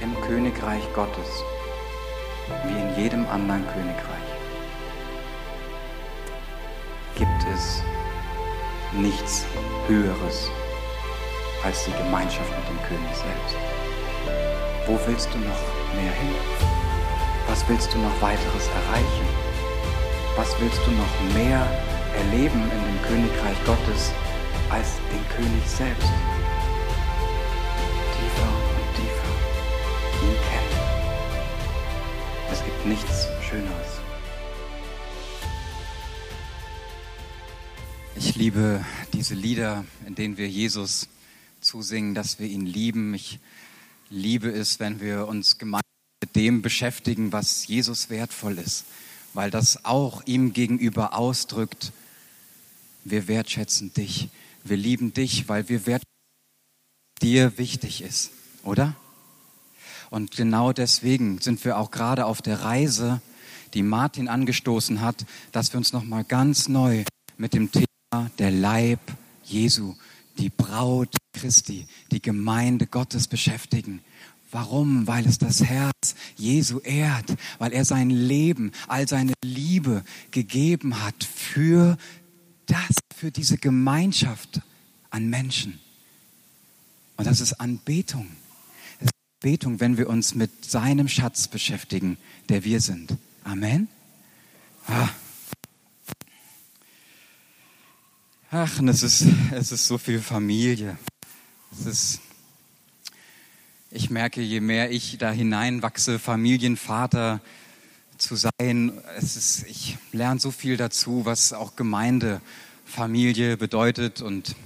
im Königreich Gottes, wie in jedem anderen Königreich, gibt es nichts Höheres als die Gemeinschaft mit dem König selbst. Wo willst du noch mehr hin? Was willst du noch weiteres erreichen? Was willst du noch mehr erleben in dem Königreich Gottes als den König selbst? Nichts Schöneres. Ich liebe diese Lieder, in denen wir Jesus zusingen, dass wir ihn lieben. Ich liebe es, wenn wir uns gemeinsam mit dem beschäftigen, was Jesus wertvoll ist, weil das auch ihm gegenüber ausdrückt, wir wertschätzen dich, wir lieben dich, weil wir wertschätzen, dir wichtig ist, oder? Und genau deswegen sind wir auch gerade auf der Reise, die Martin angestoßen hat, dass wir uns noch mal ganz neu mit dem Thema der Leib Jesu die Braut Christi, die Gemeinde Gottes beschäftigen. Warum? Weil es das Herz Jesu ehrt, weil er sein Leben, all seine Liebe gegeben hat für das, für diese Gemeinschaft an Menschen. Und das ist Anbetung. Anbetung, wenn wir uns mit seinem Schatz beschäftigen, der wir sind. Amen. Ah. Ach, und es ist, es ist so viel Familie. Es ist, ich merke, je mehr ich da hineinwachse, Familienvater zu sein, es ist, ich lerne so viel dazu, was auch Gemeinde, Familie bedeutet und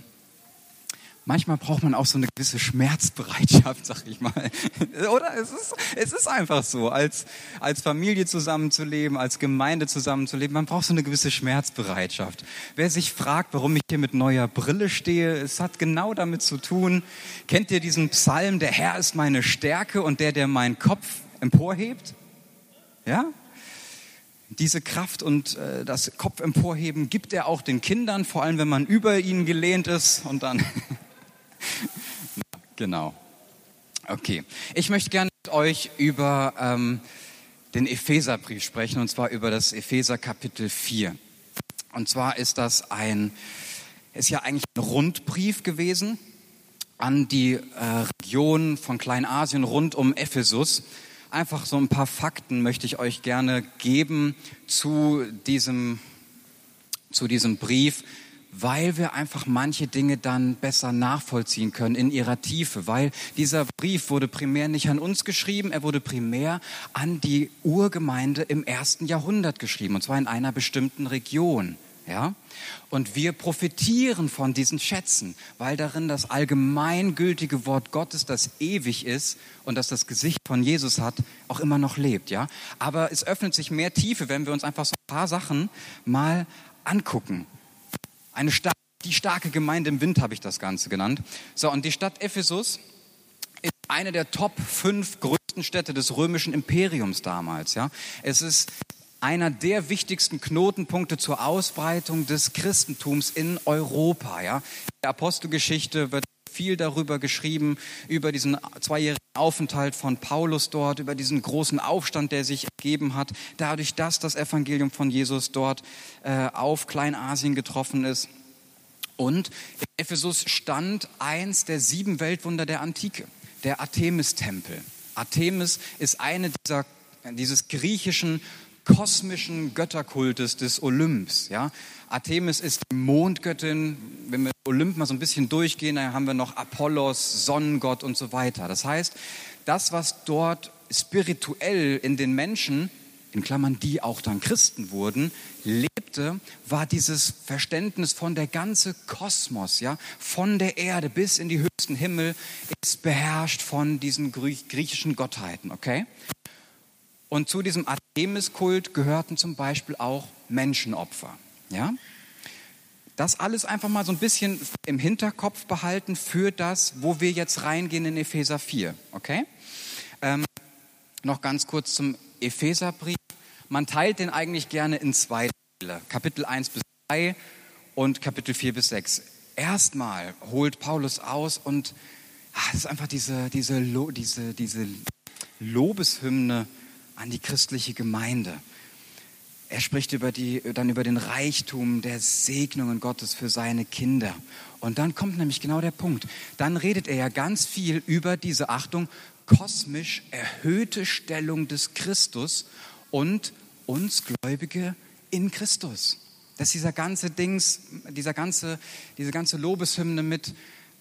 manchmal braucht man auch so eine gewisse Schmerzbereitschaft, sag ich mal. Oder? Es ist, es ist einfach so, als, als Familie zusammenzuleben, als Gemeinde zusammenzuleben, man braucht so eine gewisse Schmerzbereitschaft. Wer sich fragt, warum ich hier mit neuer Brille stehe, es hat genau damit zu tun. Kennt ihr diesen Psalm, der Herr ist meine Stärke und der, der meinen Kopf emporhebt? Ja? diese Kraft und äh, das Kopf emporheben gibt er auch den Kindern, vor allem wenn man über ihnen gelehnt ist und dann genau. Okay. Ich möchte gerne mit euch über ähm, den Epheserbrief sprechen, und zwar über das Epheser Kapitel 4. Und zwar ist das ein, ist ja eigentlich ein Rundbrief gewesen an die äh, Region von Kleinasien rund um Ephesus. Einfach so ein paar Fakten möchte ich euch gerne geben zu diesem, zu diesem Brief, weil wir einfach manche Dinge dann besser nachvollziehen können in ihrer Tiefe, weil dieser Brief wurde primär nicht an uns geschrieben, er wurde primär an die Urgemeinde im ersten Jahrhundert geschrieben, und zwar in einer bestimmten Region. Ja? Und wir profitieren von diesen Schätzen, weil darin das allgemeingültige Wort Gottes, das ewig ist und das das Gesicht von Jesus hat, auch immer noch lebt. Ja? Aber es öffnet sich mehr Tiefe, wenn wir uns einfach so ein paar Sachen mal angucken. Eine Stadt, die starke Gemeinde im Wind habe ich das Ganze genannt. So, und die Stadt Ephesus ist eine der Top fünf größten Städte des römischen Imperiums damals. Ja, es ist einer der wichtigsten Knotenpunkte zur Ausbreitung des Christentums in Europa. Ja, in der Apostelgeschichte wird viel darüber geschrieben, über diesen zweijährigen Aufenthalt von Paulus dort, über diesen großen Aufstand, der sich ergeben hat, dadurch, dass das Evangelium von Jesus dort äh, auf Kleinasien getroffen ist. Und in Ephesus stand eins der sieben Weltwunder der Antike, der Artemis-Tempel. Artemis ist eine dieser, dieses griechischen kosmischen Götterkultes des Olymps. Ja? Artemis ist die Mondgöttin. Wenn wir Olymp mal so ein bisschen durchgehen, dann haben wir noch Apollos, Sonnengott und so weiter. Das heißt, das, was dort spirituell in den Menschen, in Klammern die auch dann Christen wurden, lebte, war dieses Verständnis von der ganze Kosmos, ja, von der Erde bis in die höchsten Himmel, ist beherrscht von diesen griechischen Gottheiten, okay? Und zu diesem Artemis-Kult gehörten zum Beispiel auch Menschenopfer. Ja? Das alles einfach mal so ein bisschen im Hinterkopf behalten für das, wo wir jetzt reingehen in Epheser 4. Okay? Ähm, noch ganz kurz zum Epheserbrief. Man teilt den eigentlich gerne in zwei Teile. Kapitel 1 bis 3 und Kapitel 4 bis 6. Erstmal holt Paulus aus und ach, es ist einfach diese, diese, diese, diese Lobeshymne an die christliche Gemeinde. Er spricht über die, dann über den Reichtum der Segnungen Gottes für seine Kinder. Und dann kommt nämlich genau der Punkt. Dann redet er ja ganz viel über diese Achtung, kosmisch erhöhte Stellung des Christus und uns Gläubige in Christus. Dass dieser ganze Dings, dieser ganze, diese ganze Lobeshymne mit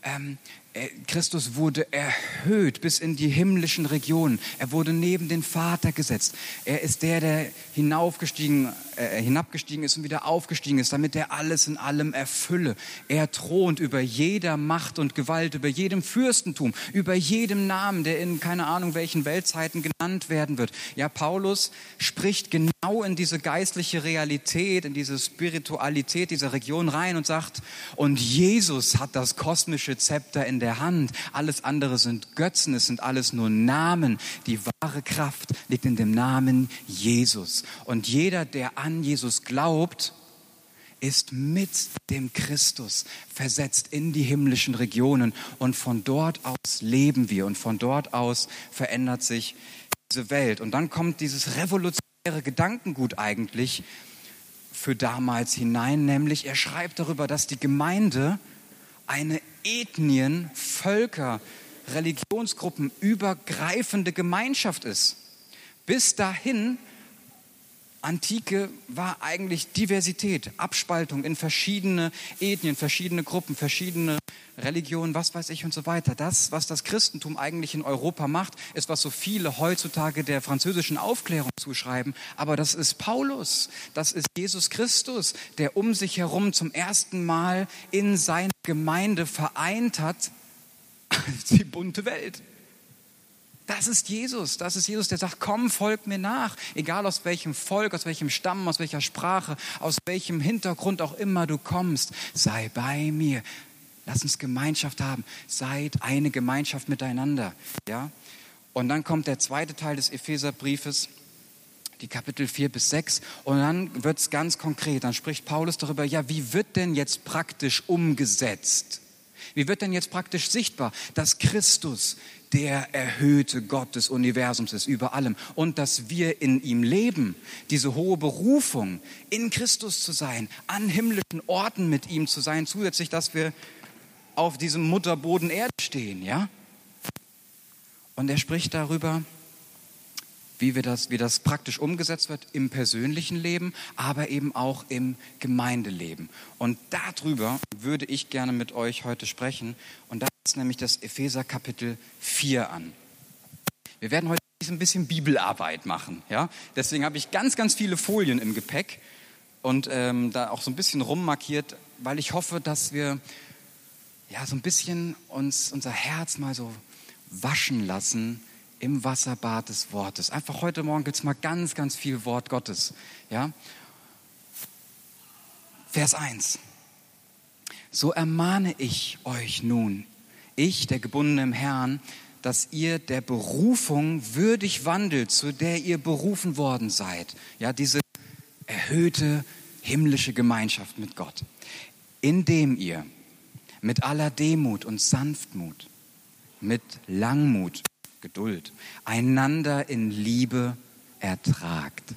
ähm, äh, Christus wurde erhöht bis in die himmlischen Regionen. Er wurde neben den Vater gesetzt. Er ist der, der hinaufgestiegen, äh, hinabgestiegen ist und wieder aufgestiegen ist, damit er alles in allem erfülle. Er thront über jeder Macht und Gewalt, über jedem Fürstentum, über jedem Namen, der in keine Ahnung welchen Weltzeiten genannt werden wird. Ja, Paulus spricht genau in diese geistliche Realität, in diese Spiritualität dieser Region rein und sagt, und Jesus hat das kosmische Zepter in der der Hand. Alles andere sind Götzen, es sind alles nur Namen. Die wahre Kraft liegt in dem Namen Jesus. Und jeder, der an Jesus glaubt, ist mit dem Christus versetzt in die himmlischen Regionen und von dort aus leben wir und von dort aus verändert sich diese Welt. Und dann kommt dieses revolutionäre Gedankengut eigentlich für damals hinein, nämlich er schreibt darüber, dass die Gemeinde eine Ethnien, Völker, Religionsgruppen übergreifende Gemeinschaft ist. Bis dahin, Antike war eigentlich Diversität, Abspaltung in verschiedene Ethnien, verschiedene Gruppen, verschiedene Religionen, was weiß ich und so weiter. Das, was das Christentum eigentlich in Europa macht, ist, was so viele heutzutage der französischen Aufklärung zuschreiben. Aber das ist Paulus, das ist Jesus Christus, der um sich herum zum ersten Mal in seiner Gemeinde vereint hat, die bunte Welt. Das ist Jesus. Das ist Jesus, der sagt, komm, folg mir nach. Egal aus welchem Volk, aus welchem Stamm, aus welcher Sprache, aus welchem Hintergrund auch immer du kommst, sei bei mir. Lass uns Gemeinschaft haben. Seid eine Gemeinschaft miteinander. Ja? Und dann kommt der zweite Teil des Epheserbriefes, die Kapitel 4 bis 6. Und dann wird es ganz konkret. Dann spricht Paulus darüber, ja, wie wird denn jetzt praktisch umgesetzt? Wie wird denn jetzt praktisch sichtbar, dass Christus der erhöhte Gott des Universums ist, über allem. Und dass wir in ihm leben, diese hohe Berufung, in Christus zu sein, an himmlischen Orten mit ihm zu sein, zusätzlich, dass wir auf diesem Mutterboden Erde stehen, ja? Und er spricht darüber, wie, wir das, wie das praktisch umgesetzt wird im persönlichen Leben, aber eben auch im Gemeindeleben. Und darüber würde ich gerne mit euch heute sprechen. Und da ist nämlich das Epheser Kapitel 4 an. Wir werden heute ein bisschen Bibelarbeit machen. Ja? Deswegen habe ich ganz, ganz viele Folien im Gepäck und ähm, da auch so ein bisschen rummarkiert, weil ich hoffe, dass wir ja, so ein bisschen uns unser Herz mal so waschen lassen im Wasserbad des Wortes. Einfach heute Morgen gibt es mal ganz, ganz viel Wort Gottes. Ja? Vers 1. So ermahne ich euch nun, ich, der Gebundene im Herrn, dass ihr der Berufung würdig wandelt, zu der ihr berufen worden seid. Ja, diese erhöhte himmlische Gemeinschaft mit Gott, indem ihr mit aller Demut und Sanftmut, mit Langmut, Geduld, einander in Liebe ertragt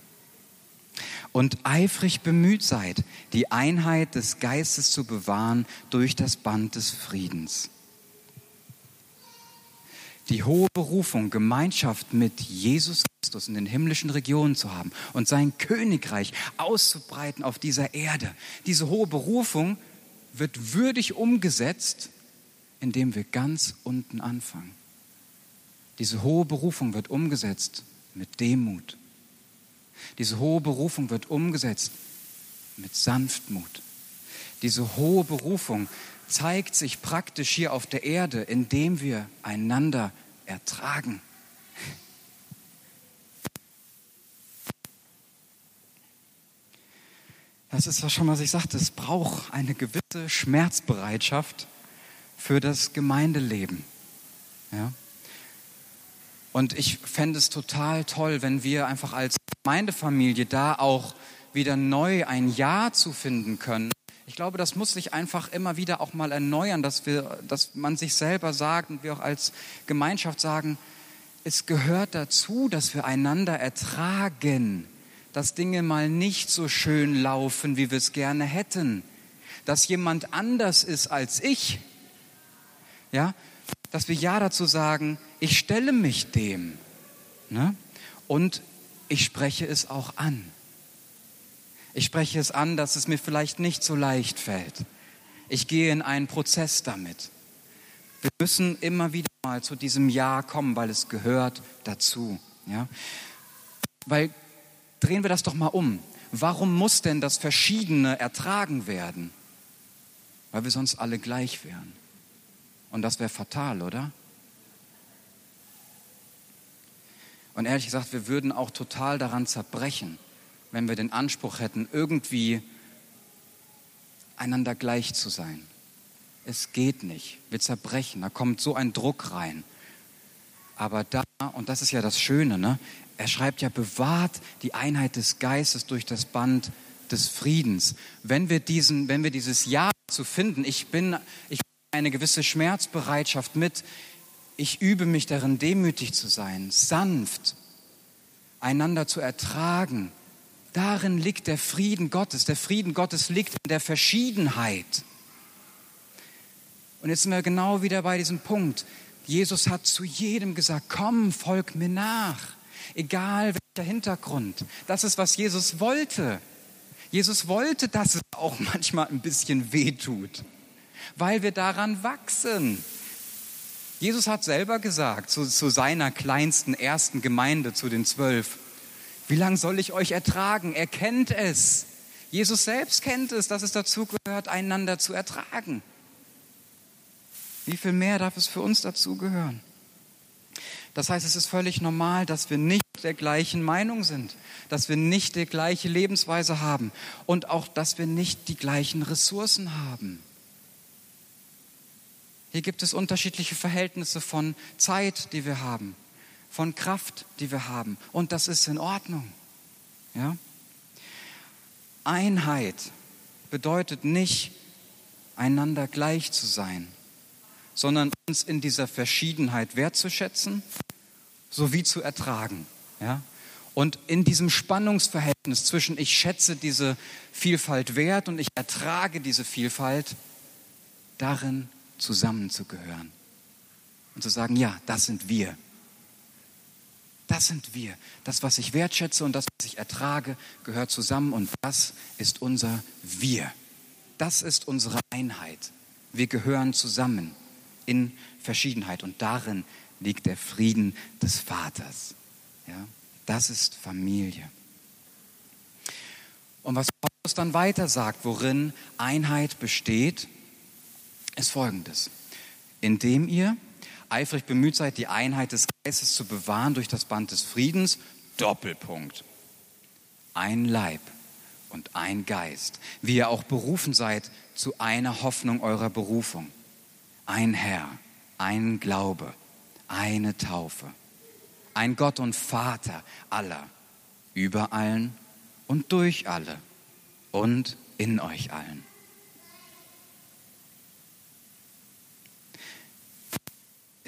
und eifrig bemüht seid, die Einheit des Geistes zu bewahren durch das Band des Friedens. Die hohe Berufung, Gemeinschaft mit Jesus Christus in den himmlischen Regionen zu haben und sein Königreich auszubreiten auf dieser Erde. Diese hohe Berufung wird würdig umgesetzt, indem wir ganz unten anfangen. Diese hohe Berufung wird umgesetzt mit Demut. Diese hohe Berufung wird umgesetzt mit Sanftmut. Diese hohe Berufung zeigt sich praktisch hier auf der Erde, indem wir einander ertragen. Das ist was schon, was ich sagte. Es braucht eine gewisse Schmerzbereitschaft für das Gemeindeleben. Ja? Und ich fände es total toll, wenn wir einfach als Gemeindefamilie da auch wieder neu ein Ja zu finden können. Ich glaube, das muss sich einfach immer wieder auch mal erneuern, dass, wir, dass man sich selber sagt und wir auch als Gemeinschaft sagen, es gehört dazu, dass wir einander ertragen, dass Dinge mal nicht so schön laufen, wie wir es gerne hätten, dass jemand anders ist als ich. Ja, dass wir ja dazu sagen, ich stelle mich dem. Ne? Und ich spreche es auch an. Ich spreche es an, dass es mir vielleicht nicht so leicht fällt. Ich gehe in einen Prozess damit. Wir müssen immer wieder mal zu diesem Ja kommen, weil es gehört dazu. Ja? Weil drehen wir das doch mal um. Warum muss denn das Verschiedene ertragen werden? Weil wir sonst alle gleich wären. Und das wäre fatal, oder? Und ehrlich gesagt, wir würden auch total daran zerbrechen, wenn wir den Anspruch hätten, irgendwie einander gleich zu sein. Es geht nicht. Wir zerbrechen. Da kommt so ein Druck rein. Aber da, und das ist ja das Schöne, ne? er schreibt ja, bewahrt die Einheit des Geistes durch das Band des Friedens. Wenn wir, diesen, wenn wir dieses Ja zu finden, ich bin, ich eine gewisse Schmerzbereitschaft mit, ich übe mich darin, demütig zu sein, sanft, einander zu ertragen. Darin liegt der Frieden Gottes. Der Frieden Gottes liegt in der Verschiedenheit. Und jetzt sind wir genau wieder bei diesem Punkt. Jesus hat zu jedem gesagt, komm, folg mir nach. Egal welcher Hintergrund. Das ist, was Jesus wollte. Jesus wollte, dass es auch manchmal ein bisschen weh tut, weil wir daran wachsen. Jesus hat selber gesagt zu, zu seiner kleinsten ersten Gemeinde, zu den zwölf, wie lange soll ich euch ertragen? Er kennt es. Jesus selbst kennt es, dass es dazu gehört, einander zu ertragen. Wie viel mehr darf es für uns dazugehören? Das heißt, es ist völlig normal, dass wir nicht der gleichen Meinung sind, dass wir nicht die gleiche Lebensweise haben und auch, dass wir nicht die gleichen Ressourcen haben. Hier gibt es unterschiedliche Verhältnisse von Zeit, die wir haben, von Kraft, die wir haben. Und das ist in Ordnung. Ja? Einheit bedeutet nicht, einander gleich zu sein sondern uns in dieser Verschiedenheit wertzuschätzen sowie zu ertragen. Ja? Und in diesem Spannungsverhältnis zwischen ich schätze diese Vielfalt wert und ich ertrage diese Vielfalt, darin zusammenzugehören. Und zu sagen, ja, das sind wir. Das sind wir. Das, was ich wertschätze und das, was ich ertrage, gehört zusammen und das ist unser Wir. Das ist unsere Einheit. Wir gehören zusammen in Verschiedenheit. Und darin liegt der Frieden des Vaters. Ja, das ist Familie. Und was Paulus dann weiter sagt, worin Einheit besteht, ist folgendes. Indem ihr eifrig bemüht seid, die Einheit des Geistes zu bewahren durch das Band des Friedens, Doppelpunkt. Ein Leib und ein Geist, wie ihr auch berufen seid zu einer Hoffnung eurer Berufung ein Herr, ein Glaube, eine Taufe, ein Gott und Vater aller, über allen und durch alle und in euch allen.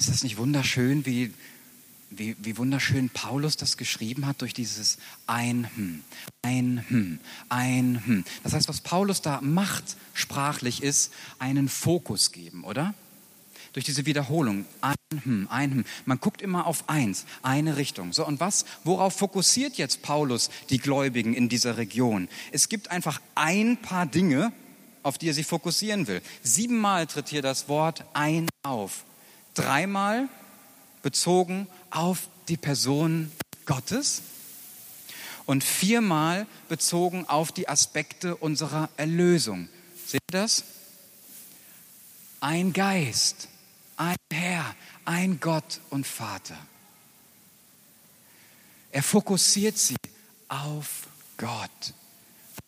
Ist das nicht wunderschön, wie, wie, wie wunderschön Paulus das geschrieben hat durch dieses ein Hm, ein Hm, ein Hm. Das heißt, was Paulus da macht sprachlich ist, einen Fokus geben, oder? durch diese Wiederholung. Ein, hm, ein, hm. Man guckt immer auf eins, eine Richtung. So, und was, worauf fokussiert jetzt Paulus die Gläubigen in dieser Region? Es gibt einfach ein paar Dinge, auf die er sich fokussieren will. Siebenmal tritt hier das Wort ein auf. Dreimal bezogen auf die Person Gottes und viermal bezogen auf die Aspekte unserer Erlösung. Seht ihr das? Ein Geist, ein Herr, ein Gott und Vater. Er fokussiert sie auf Gott.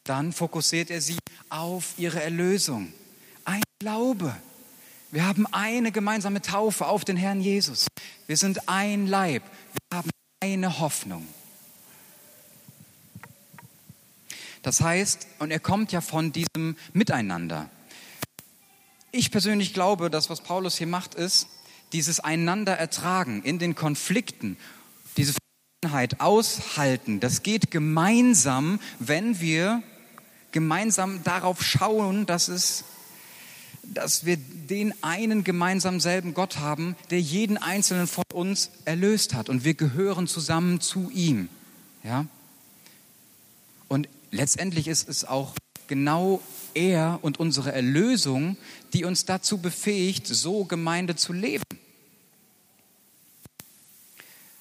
Dann fokussiert er sie auf ihre Erlösung. Ein Glaube. Wir haben eine gemeinsame Taufe auf den Herrn Jesus. Wir sind ein Leib. Wir haben eine Hoffnung. Das heißt, und er kommt ja von diesem Miteinander. Ich persönlich glaube, dass was Paulus hier macht, ist, dieses einander ertragen in den Konflikten, diese Verbundenheit aushalten, das geht gemeinsam, wenn wir gemeinsam darauf schauen, dass es dass wir den einen gemeinsam selben Gott haben, der jeden einzelnen von uns erlöst hat und wir gehören zusammen zu ihm. Ja? Und letztendlich ist es auch genau er und unsere Erlösung, die uns dazu befähigt, so Gemeinde zu leben.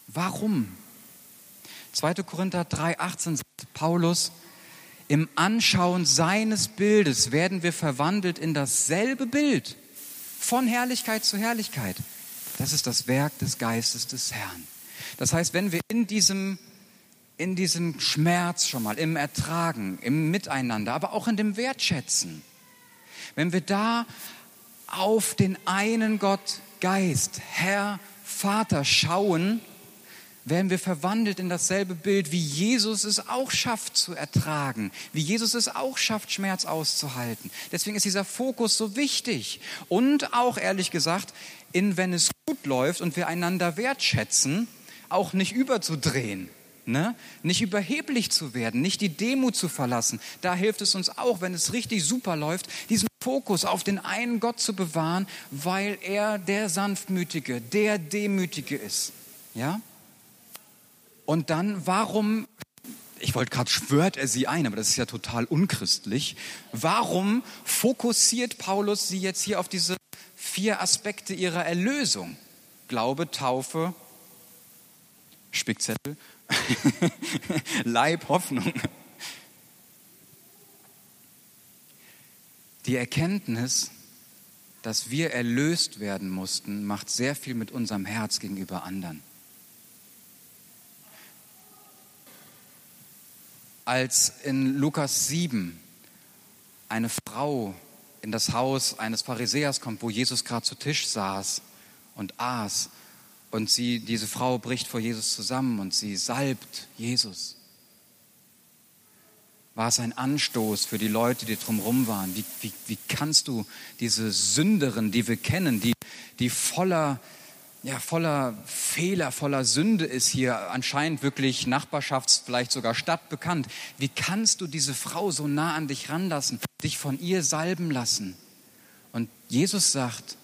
Warum? 2. Korinther 3,18 sagt Paulus, im Anschauen seines Bildes werden wir verwandelt in dasselbe Bild, von Herrlichkeit zu Herrlichkeit. Das ist das Werk des Geistes des Herrn. Das heißt, wenn wir in diesem, in diesem Schmerz schon mal, im Ertragen, im Miteinander, aber auch in dem Wertschätzen, wenn wir da auf den einen Gott, Geist, Herr, Vater schauen, werden wir verwandelt in dasselbe Bild, wie Jesus es auch schafft zu ertragen, wie Jesus es auch schafft, Schmerz auszuhalten. Deswegen ist dieser Fokus so wichtig. Und auch, ehrlich gesagt, in, wenn es gut läuft und wir einander wertschätzen, auch nicht überzudrehen. Ne? Nicht überheblich zu werden, nicht die Demut zu verlassen. Da hilft es uns auch, wenn es richtig super läuft, diesen Fokus auf den einen Gott zu bewahren, weil er der Sanftmütige, der Demütige ist. Ja? Und dann, warum, ich wollte gerade, schwört er sie ein, aber das ist ja total unchristlich. Warum fokussiert Paulus sie jetzt hier auf diese vier Aspekte ihrer Erlösung? Glaube, Taufe, Spickzettel, Leib, Hoffnung. Die Erkenntnis, dass wir erlöst werden mussten, macht sehr viel mit unserem Herz gegenüber anderen. Als in Lukas 7 eine Frau in das Haus eines Pharisäers kommt, wo Jesus gerade zu Tisch saß und aß. Und sie, diese Frau bricht vor Jesus zusammen und sie salbt Jesus. War es ein Anstoß für die Leute, die drumherum waren? Wie, wie, wie kannst du diese Sünderin, die wir kennen, die, die voller ja, voller Fehler, voller Sünde ist hier anscheinend wirklich Nachbarschafts-, vielleicht sogar stadtbekannt. Wie kannst du diese Frau so nah an dich ranlassen, dich von ihr salben lassen? Und Jesus sagt,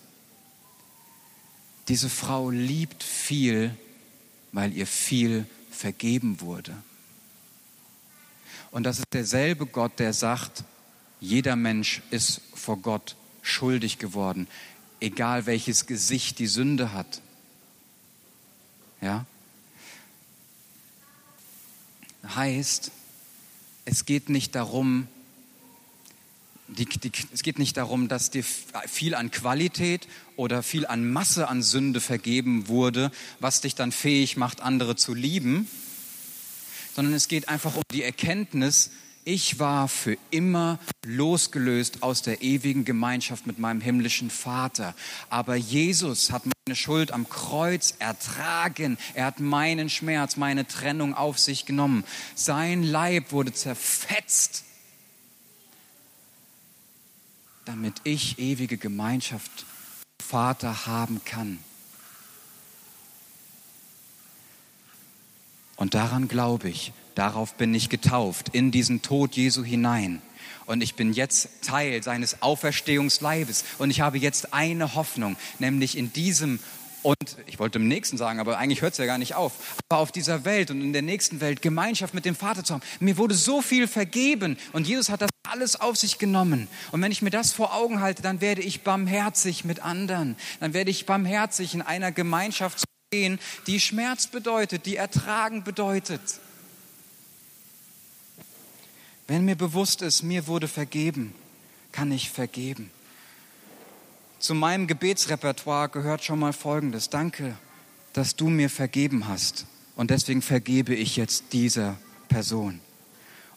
diese Frau liebt viel, weil ihr viel vergeben wurde. Und das ist derselbe Gott, der sagt, jeder Mensch ist vor Gott schuldig geworden, egal welches Gesicht die Sünde hat. Ja? Heißt, es geht nicht darum, die, die, es geht nicht darum, dass dir viel an Qualität oder viel an Masse an Sünde vergeben wurde, was dich dann fähig macht, andere zu lieben, sondern es geht einfach um die Erkenntnis, ich war für immer losgelöst aus der ewigen Gemeinschaft mit meinem himmlischen Vater. Aber Jesus hat meine Schuld am Kreuz ertragen. Er hat meinen Schmerz, meine Trennung auf sich genommen. Sein Leib wurde zerfetzt, damit ich ewige Gemeinschaft Vater haben kann. Und daran glaube ich, darauf bin ich getauft, in diesen Tod Jesu hinein. Und ich bin jetzt Teil seines Auferstehungsleibes. Und ich habe jetzt eine Hoffnung, nämlich in diesem und ich wollte im nächsten sagen, aber eigentlich hört es ja gar nicht auf. Aber auf dieser Welt und in der nächsten Welt Gemeinschaft mit dem Vater zu haben. Mir wurde so viel vergeben und Jesus hat das alles auf sich genommen. Und wenn ich mir das vor Augen halte, dann werde ich barmherzig mit anderen. Dann werde ich barmherzig in einer Gemeinschaft gehen, die Schmerz bedeutet, die Ertragen bedeutet. Wenn mir bewusst ist, mir wurde vergeben, kann ich vergeben. Zu meinem Gebetsrepertoire gehört schon mal Folgendes. Danke, dass du mir vergeben hast und deswegen vergebe ich jetzt dieser Person.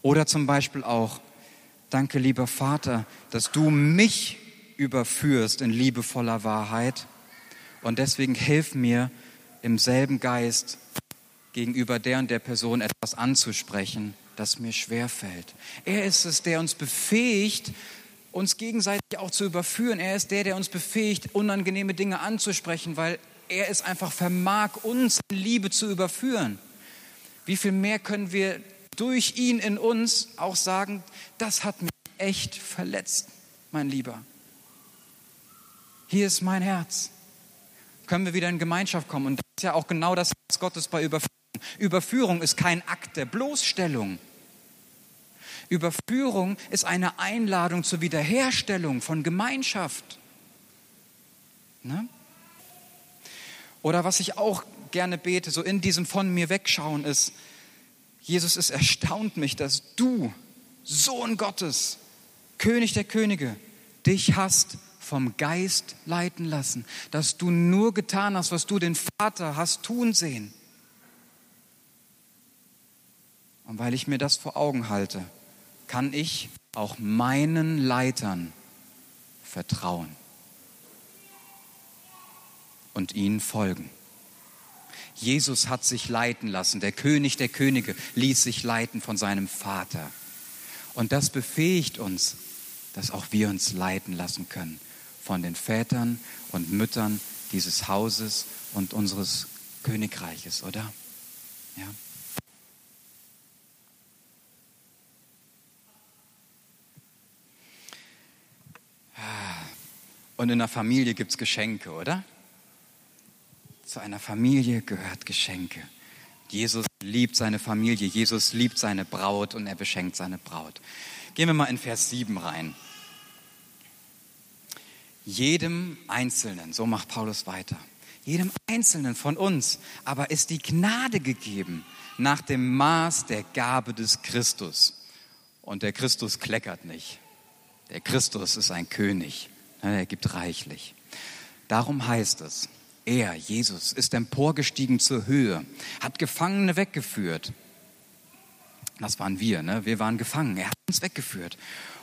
Oder zum Beispiel auch, danke lieber Vater, dass du mich überführst in liebevoller Wahrheit und deswegen hilf mir, im selben Geist gegenüber der und der Person etwas anzusprechen, das mir schwer fällt. Er ist es, der uns befähigt, uns gegenseitig auch zu überführen. Er ist der, der uns befähigt, unangenehme Dinge anzusprechen, weil er es einfach vermag, uns in Liebe zu überführen. Wie viel mehr können wir durch ihn in uns auch sagen, das hat mich echt verletzt, mein Lieber. Hier ist mein Herz. Können wir wieder in Gemeinschaft kommen. Und das ist ja auch genau das Herz Gottes bei Überführung. Überführung ist kein Akt der Bloßstellung. Überführung ist eine Einladung zur Wiederherstellung von Gemeinschaft. Ne? Oder was ich auch gerne bete, so in diesem von mir wegschauen ist, Jesus, es erstaunt mich, dass du, Sohn Gottes, König der Könige, dich hast vom Geist leiten lassen, dass du nur getan hast, was du den Vater hast tun sehen. Und weil ich mir das vor Augen halte, kann ich auch meinen Leitern vertrauen und ihnen folgen. Jesus hat sich leiten lassen, der König der Könige ließ sich leiten von seinem Vater. Und das befähigt uns, dass auch wir uns leiten lassen können von den Vätern und Müttern dieses Hauses und unseres Königreiches, oder? Ja. Und in der Familie gibt es Geschenke, oder? Zu einer Familie gehört Geschenke. Jesus liebt seine Familie, Jesus liebt seine Braut und er beschenkt seine Braut. Gehen wir mal in Vers 7 rein. Jedem Einzelnen, so macht Paulus weiter, jedem Einzelnen von uns aber ist die Gnade gegeben nach dem Maß der Gabe des Christus. Und der Christus kleckert nicht. Der Christus ist ein König. Er gibt reichlich. Darum heißt es, er, Jesus, ist emporgestiegen zur Höhe, hat Gefangene weggeführt. Das waren wir, ne? wir waren gefangen. Er hat uns weggeführt.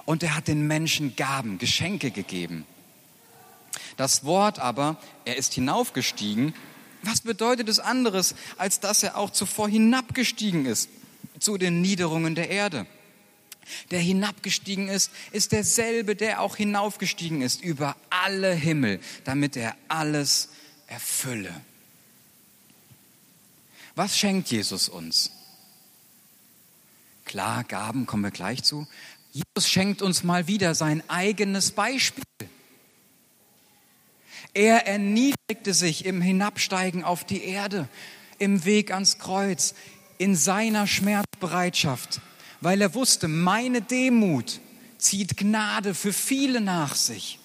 Und er hat den Menschen Gaben, Geschenke gegeben. Das Wort aber, er ist hinaufgestiegen, was bedeutet es anderes, als dass er auch zuvor hinabgestiegen ist zu den Niederungen der Erde? Der hinabgestiegen ist, ist derselbe, der auch hinaufgestiegen ist über alle Himmel, damit er alles erfülle. Was schenkt Jesus uns? Klar, Gaben kommen wir gleich zu. Jesus schenkt uns mal wieder sein eigenes Beispiel. Er erniedrigte sich im Hinabsteigen auf die Erde, im Weg ans Kreuz, in seiner Schmerzbereitschaft, weil er wusste, meine Demut zieht Gnade für viele nach sich.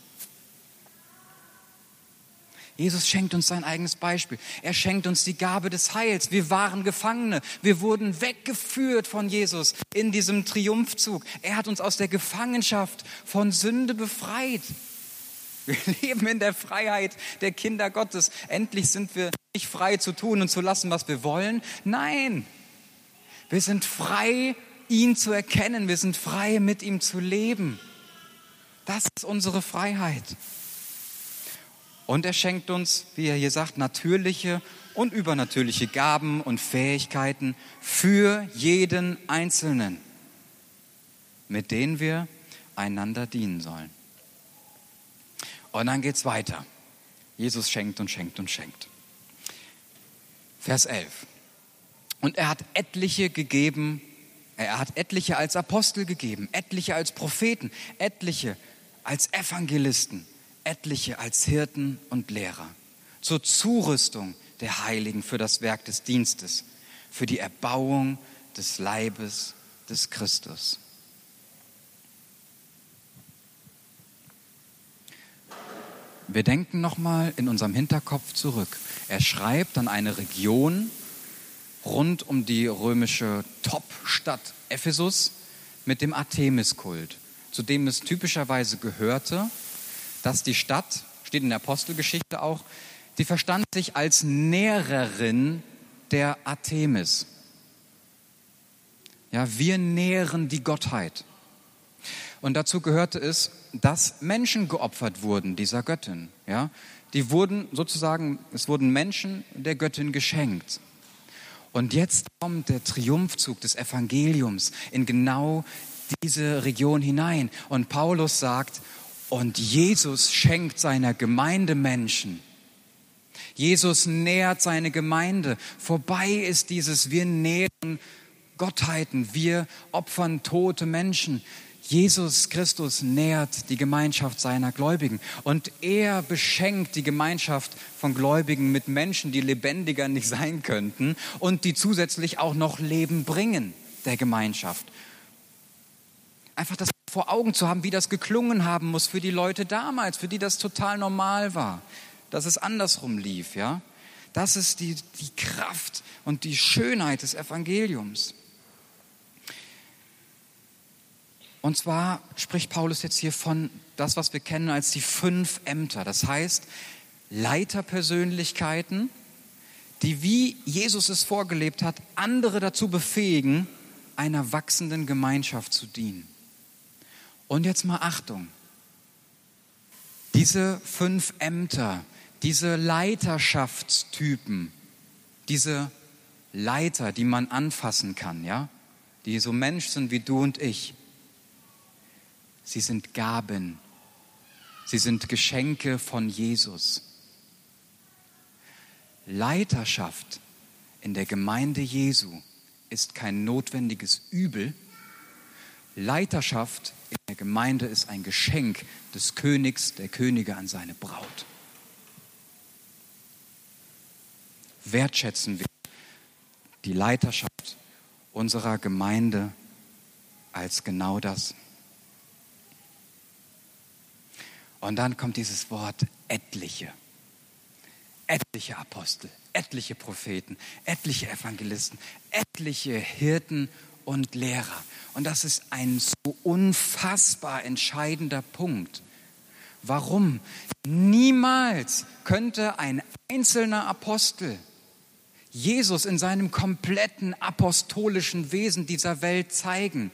Jesus schenkt uns sein eigenes Beispiel. Er schenkt uns die Gabe des Heils. Wir waren Gefangene. Wir wurden weggeführt von Jesus in diesem Triumphzug. Er hat uns aus der Gefangenschaft von Sünde befreit. Wir leben in der Freiheit der Kinder Gottes. Endlich sind wir nicht frei zu tun und zu lassen, was wir wollen. Nein, wir sind frei, ihn zu erkennen. Wir sind frei, mit ihm zu leben. Das ist unsere Freiheit. Und er schenkt uns, wie er hier sagt, natürliche und übernatürliche Gaben und Fähigkeiten für jeden Einzelnen, mit denen wir einander dienen sollen. Und dann geht es weiter. Jesus schenkt und schenkt und schenkt. Vers 11. Und er hat etliche gegeben, er hat etliche als Apostel gegeben, etliche als Propheten, etliche als Evangelisten etliche als Hirten und Lehrer zur Zurüstung der Heiligen für das Werk des Dienstes, für die Erbauung des Leibes des Christus. Wir denken nochmal in unserem Hinterkopf zurück. Er schreibt an eine Region rund um die römische Topstadt Ephesus mit dem Artemiskult, zu dem es typischerweise gehörte, dass die Stadt, steht in der Apostelgeschichte auch, die verstand sich als Nährerin der Artemis. Ja, wir nähren die Gottheit. Und dazu gehörte es, dass Menschen geopfert wurden dieser Göttin. Ja, die wurden sozusagen, es wurden Menschen der Göttin geschenkt. Und jetzt kommt der Triumphzug des Evangeliums in genau diese Region hinein. Und Paulus sagt, und Jesus schenkt seiner Gemeinde Menschen. Jesus nährt seine Gemeinde. Vorbei ist dieses, wir nähren Gottheiten, wir opfern tote Menschen. Jesus Christus nährt die Gemeinschaft seiner Gläubigen und er beschenkt die Gemeinschaft von Gläubigen mit Menschen, die lebendiger nicht sein könnten und die zusätzlich auch noch Leben bringen der Gemeinschaft. Einfach das vor Augen zu haben, wie das geklungen haben muss für die Leute damals, für die das total normal war, dass es andersrum lief, ja. Das ist die, die Kraft und die Schönheit des Evangeliums. Und zwar spricht Paulus jetzt hier von das, was wir kennen als die fünf Ämter. Das heißt, Leiterpersönlichkeiten, die wie Jesus es vorgelebt hat, andere dazu befähigen, einer wachsenden Gemeinschaft zu dienen. Und jetzt mal Achtung. Diese fünf Ämter, diese Leiterschaftstypen, diese Leiter, die man anfassen kann, ja, die so Mensch sind wie du und ich, Sie sind Gaben. Sie sind Geschenke von Jesus. Leiterschaft in der Gemeinde Jesu ist kein notwendiges Übel. Leiterschaft in der Gemeinde ist ein Geschenk des Königs, der Könige an seine Braut. Wertschätzen wir die Leiterschaft unserer Gemeinde als genau das. Und dann kommt dieses Wort etliche. Etliche Apostel, etliche Propheten, etliche Evangelisten, etliche Hirten und Lehrer. Und das ist ein so unfassbar entscheidender Punkt. Warum? Niemals könnte ein einzelner Apostel Jesus in seinem kompletten apostolischen Wesen dieser Welt zeigen.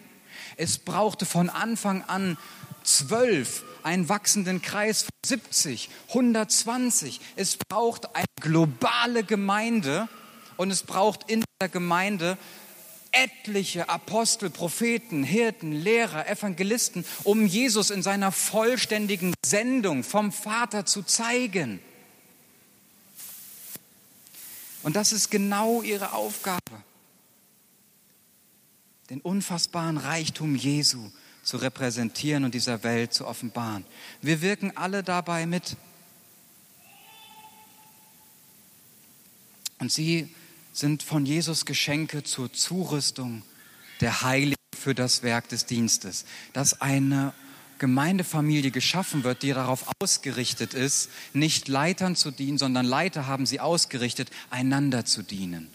Es brauchte von Anfang an zwölf einen wachsenden Kreis von 70, 120. Es braucht eine globale Gemeinde und es braucht in der Gemeinde etliche Apostel, Propheten, Hirten, Lehrer, Evangelisten, um Jesus in seiner vollständigen Sendung vom Vater zu zeigen. Und das ist genau ihre Aufgabe. Den unfassbaren Reichtum Jesu zu repräsentieren und dieser Welt zu offenbaren. Wir wirken alle dabei mit. Und sie sind von Jesus Geschenke zur Zurüstung der Heiligen für das Werk des Dienstes. Dass eine Gemeindefamilie geschaffen wird, die darauf ausgerichtet ist, nicht Leitern zu dienen, sondern Leiter haben sie ausgerichtet, einander zu dienen,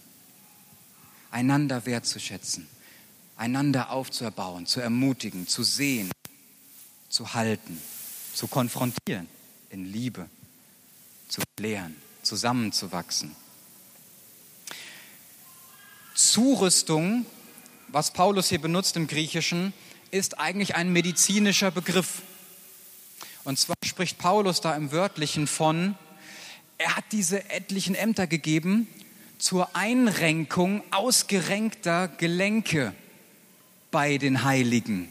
einander wertzuschätzen einander aufzuerbauen, zu ermutigen, zu sehen, zu halten, zu konfrontieren in Liebe, zu lehren, zusammenzuwachsen. Zurüstung, was Paulus hier benutzt im Griechischen, ist eigentlich ein medizinischer Begriff. Und zwar spricht Paulus da im Wörtlichen von, er hat diese etlichen Ämter gegeben zur Einrenkung ausgerenkter Gelenke bei den Heiligen.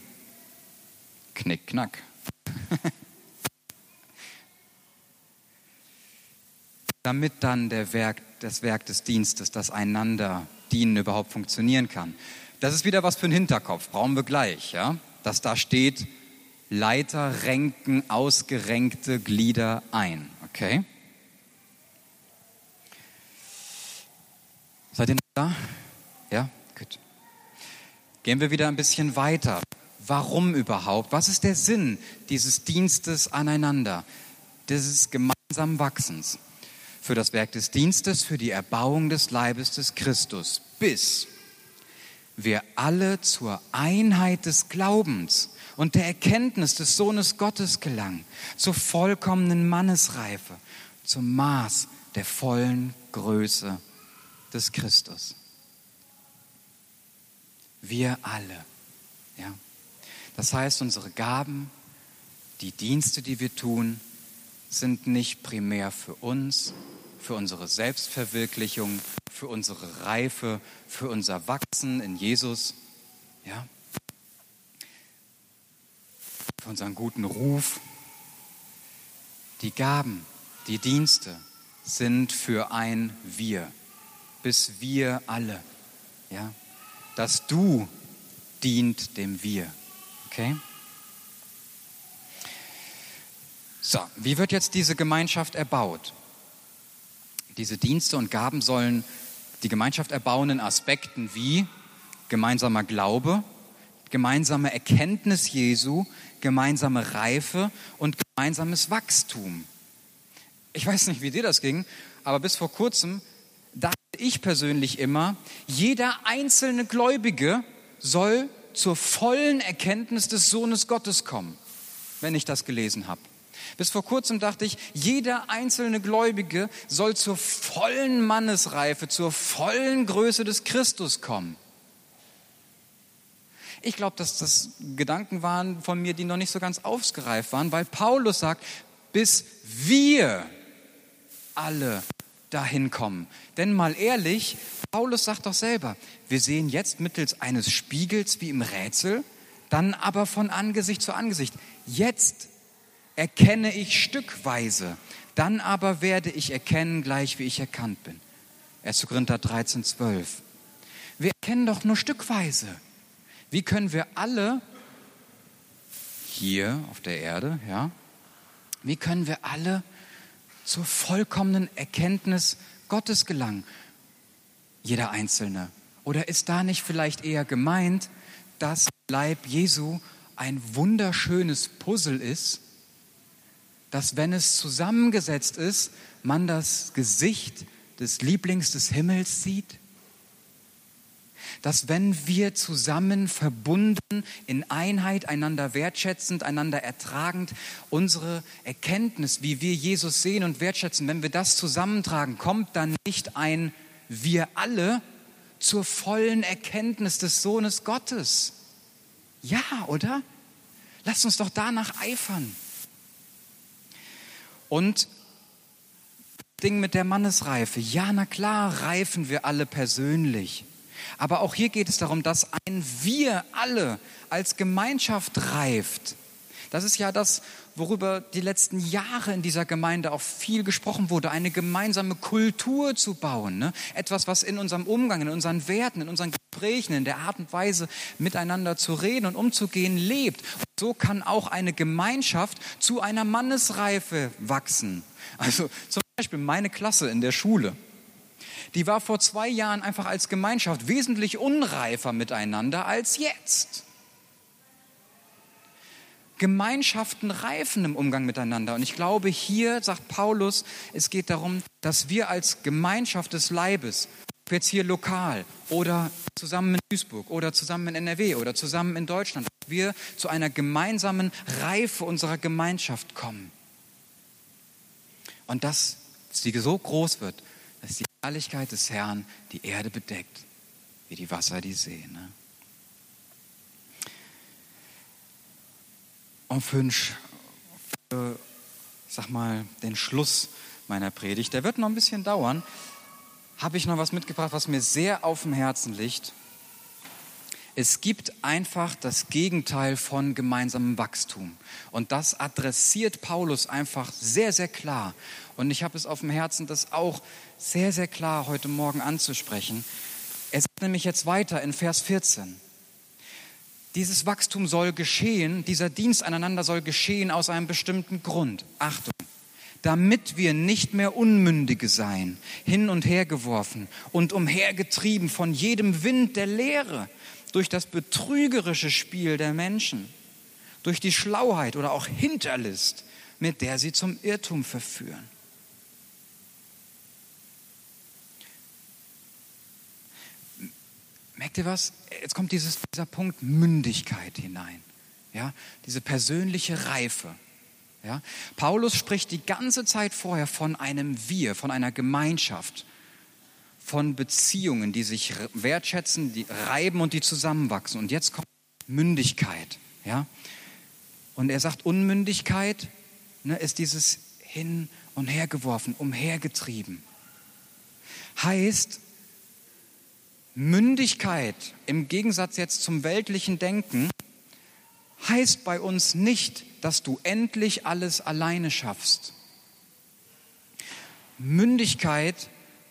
Knick, knack. Damit dann Werk, das Werk des Dienstes, das einander dienen, überhaupt funktionieren kann. Das ist wieder was für den Hinterkopf, brauchen wir gleich, ja? Dass da steht, Leiter renken ausgerenkte Glieder ein, okay? Seid ihr da? Gehen wir wieder ein bisschen weiter. Warum überhaupt? Was ist der Sinn dieses Dienstes aneinander, dieses gemeinsamen Wachsens? Für das Werk des Dienstes, für die Erbauung des Leibes des Christus, bis wir alle zur Einheit des Glaubens und der Erkenntnis des Sohnes Gottes gelangen, zur vollkommenen Mannesreife, zum Maß der vollen Größe des Christus. Wir alle. Ja? Das heißt, unsere Gaben, die Dienste, die wir tun, sind nicht primär für uns, für unsere Selbstverwirklichung, für unsere Reife, für unser Wachsen in Jesus. Ja? für unseren guten Ruf. Die Gaben, die Dienste sind für ein Wir, bis wir alle. Ja? Das Du dient dem Wir. Okay? So, wie wird jetzt diese Gemeinschaft erbaut? Diese Dienste und Gaben sollen die Gemeinschaft erbauen in Aspekten wie gemeinsamer Glaube, gemeinsame Erkenntnis Jesu, gemeinsame Reife und gemeinsames Wachstum. Ich weiß nicht, wie dir das ging, aber bis vor kurzem dachte ich persönlich immer, jeder einzelne Gläubige soll zur vollen Erkenntnis des Sohnes Gottes kommen, wenn ich das gelesen habe. Bis vor kurzem dachte ich, jeder einzelne Gläubige soll zur vollen Mannesreife, zur vollen Größe des Christus kommen. Ich glaube, dass das Gedanken waren von mir, die noch nicht so ganz ausgereift waren, weil Paulus sagt, bis wir alle dahin kommen. Denn mal ehrlich, Paulus sagt doch selber, wir sehen jetzt mittels eines Spiegels wie im Rätsel, dann aber von Angesicht zu Angesicht. Jetzt erkenne ich stückweise, dann aber werde ich erkennen, gleich wie ich erkannt bin. 1. Korinther 13, 12. Wir erkennen doch nur stückweise. Wie können wir alle hier auf der Erde, ja, wie können wir alle zur vollkommenen Erkenntnis Gottes gelangen? Jeder Einzelne. Oder ist da nicht vielleicht eher gemeint, dass Leib Jesu ein wunderschönes Puzzle ist, dass wenn es zusammengesetzt ist, man das Gesicht des Lieblings des Himmels sieht? Dass wenn wir zusammen verbunden, in Einheit, einander wertschätzend, einander ertragend, unsere Erkenntnis, wie wir Jesus sehen und wertschätzen, wenn wir das zusammentragen, kommt dann nicht ein wir alle zur vollen Erkenntnis des Sohnes Gottes? Ja, oder? Lasst uns doch danach eifern. Und Ding mit der Mannesreife. Ja, na klar, reifen wir alle persönlich. Aber auch hier geht es darum, dass ein Wir alle als Gemeinschaft reift. Das ist ja das, worüber die letzten Jahre in dieser Gemeinde auch viel gesprochen wurde, eine gemeinsame Kultur zu bauen. Ne? Etwas, was in unserem Umgang, in unseren Werten, in unseren Gesprächen, in der Art und Weise miteinander zu reden und umzugehen lebt. Und so kann auch eine Gemeinschaft zu einer Mannesreife wachsen. Also zum Beispiel meine Klasse in der Schule. Die war vor zwei Jahren einfach als Gemeinschaft wesentlich unreifer miteinander als jetzt. Gemeinschaften reifen im Umgang miteinander. Und ich glaube, hier sagt Paulus, es geht darum, dass wir als Gemeinschaft des Leibes, jetzt hier lokal oder zusammen in Duisburg oder zusammen in NRW oder zusammen in Deutschland, wir zu einer gemeinsamen Reife unserer Gemeinschaft kommen. Und dass sie so groß wird, dass die Herrlichkeit des Herrn die Erde bedeckt, wie die Wasser die See. Ne? Und für, für, sag mal, den Schluss meiner Predigt, der wird noch ein bisschen dauern, habe ich noch was mitgebracht, was mir sehr auf dem Herzen liegt. Es gibt einfach das Gegenteil von gemeinsamem Wachstum. Und das adressiert Paulus einfach sehr, sehr klar. Und ich habe es auf dem Herzen, das auch sehr, sehr klar heute Morgen anzusprechen. Er sagt nämlich jetzt weiter in Vers 14. Dieses Wachstum soll geschehen, dieser Dienst aneinander soll geschehen aus einem bestimmten Grund. Achtung, damit wir nicht mehr Unmündige sein, hin und her geworfen und umhergetrieben von jedem Wind der Lehre, durch das betrügerische Spiel der Menschen, durch die Schlauheit oder auch Hinterlist, mit der sie zum Irrtum verführen. Merkt ihr was? Jetzt kommt dieses, dieser Punkt Mündigkeit hinein. Ja, diese persönliche Reife. Ja, Paulus spricht die ganze Zeit vorher von einem Wir, von einer Gemeinschaft, von Beziehungen, die sich wertschätzen, die reiben und die zusammenwachsen. Und jetzt kommt Mündigkeit. Ja, und er sagt, Unmündigkeit ne, ist dieses hin und her geworfen, umhergetrieben. Heißt, Mündigkeit im Gegensatz jetzt zum weltlichen Denken heißt bei uns nicht, dass du endlich alles alleine schaffst. Mündigkeit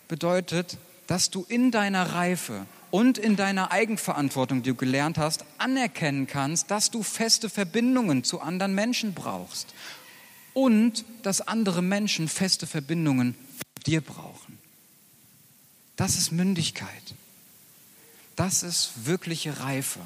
bedeutet, dass du in deiner Reife und in deiner Eigenverantwortung, die du gelernt hast, anerkennen kannst, dass du feste Verbindungen zu anderen Menschen brauchst und dass andere Menschen feste Verbindungen zu dir brauchen. Das ist Mündigkeit. Das ist wirkliche Reife.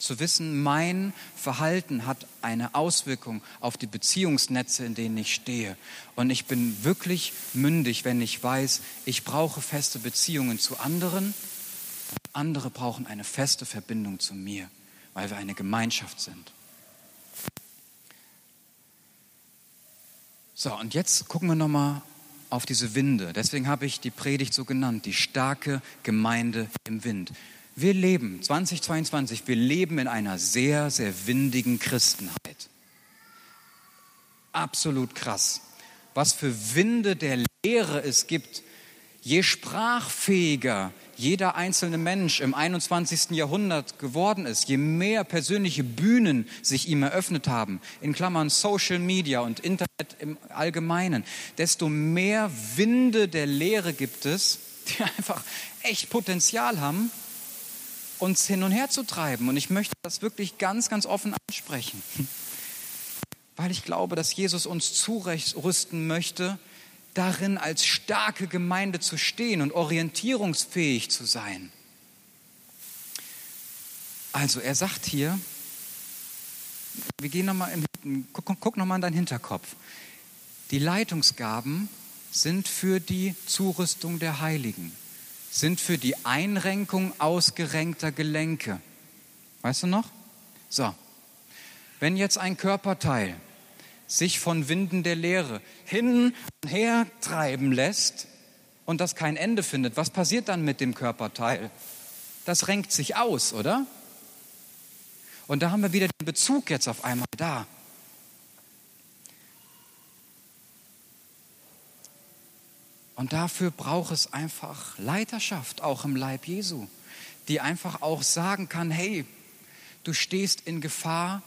Zu wissen, mein Verhalten hat eine Auswirkung auf die Beziehungsnetze, in denen ich stehe. Und ich bin wirklich mündig, wenn ich weiß, ich brauche feste Beziehungen zu anderen. Andere brauchen eine feste Verbindung zu mir, weil wir eine Gemeinschaft sind. So, und jetzt gucken wir nochmal auf diese Winde. Deswegen habe ich die Predigt so genannt, die starke Gemeinde im Wind. Wir leben 2022, wir leben in einer sehr, sehr windigen Christenheit. Absolut krass. Was für Winde der Lehre es gibt. Je sprachfähiger jeder einzelne Mensch im 21. Jahrhundert geworden ist, je mehr persönliche Bühnen sich ihm eröffnet haben, in Klammern Social Media und Internet im Allgemeinen, desto mehr Winde der Lehre gibt es, die einfach echt Potenzial haben, uns hin und her zu treiben. Und ich möchte das wirklich ganz, ganz offen ansprechen, weil ich glaube, dass Jesus uns zurüsten möchte, darin als starke Gemeinde zu stehen und orientierungsfähig zu sein. Also er sagt hier, wir gehen noch mal im, guck, guck noch mal in deinen Hinterkopf. Die Leitungsgaben sind für die Zurüstung der Heiligen, sind für die Einrenkung ausgerenkter Gelenke. Weißt du noch? So. Wenn jetzt ein Körperteil sich von Winden der Lehre hin und her treiben lässt und das kein Ende findet, was passiert dann mit dem Körperteil? Das renkt sich aus, oder? Und da haben wir wieder den Bezug jetzt auf einmal da. Und dafür braucht es einfach Leiterschaft, auch im Leib Jesu, die einfach auch sagen kann, hey, du stehst in Gefahr,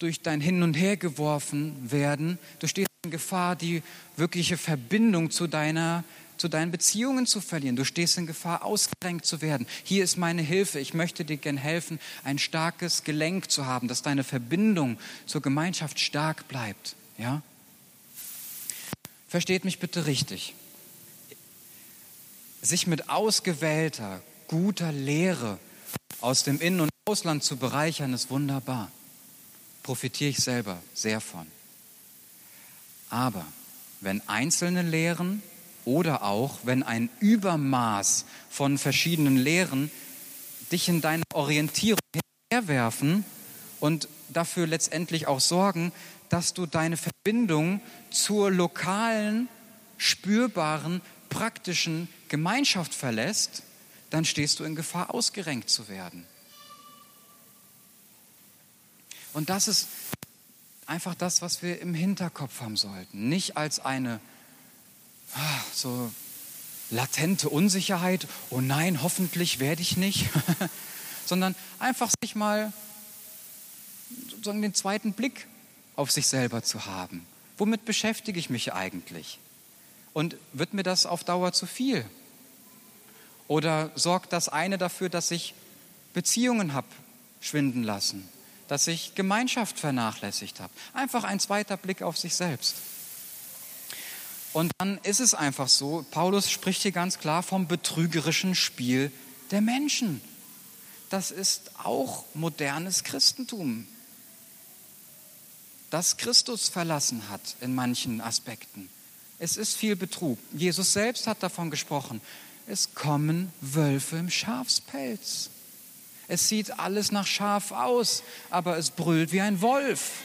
durch dein Hin und Her geworfen werden. Du stehst in Gefahr, die wirkliche Verbindung zu deiner zu deinen Beziehungen zu verlieren. Du stehst in Gefahr, ausgerenkt zu werden. Hier ist meine Hilfe. Ich möchte dir gern helfen, ein starkes Gelenk zu haben, dass deine Verbindung zur Gemeinschaft stark bleibt. Ja? Versteht mich bitte richtig. Sich mit ausgewählter, guter Lehre aus dem In- und Ausland zu bereichern, ist wunderbar profitiere ich selber sehr von. Aber wenn einzelne Lehren oder auch wenn ein Übermaß von verschiedenen Lehren dich in deine Orientierung herwerfen und dafür letztendlich auch sorgen, dass du deine Verbindung zur lokalen, spürbaren, praktischen Gemeinschaft verlässt, dann stehst du in Gefahr, ausgerenkt zu werden. Und das ist einfach das, was wir im Hinterkopf haben sollten. Nicht als eine ah, so latente Unsicherheit, oh nein, hoffentlich werde ich nicht, sondern einfach sich mal sozusagen den zweiten Blick auf sich selber zu haben. Womit beschäftige ich mich eigentlich? Und wird mir das auf Dauer zu viel? Oder sorgt das eine dafür, dass ich Beziehungen habe schwinden lassen? dass ich Gemeinschaft vernachlässigt habe. Einfach ein zweiter Blick auf sich selbst. Und dann ist es einfach so, Paulus spricht hier ganz klar vom betrügerischen Spiel der Menschen. Das ist auch modernes Christentum, das Christus verlassen hat in manchen Aspekten. Es ist viel Betrug. Jesus selbst hat davon gesprochen. Es kommen Wölfe im Schafspelz. Es sieht alles nach Schaf aus, aber es brüllt wie ein Wolf.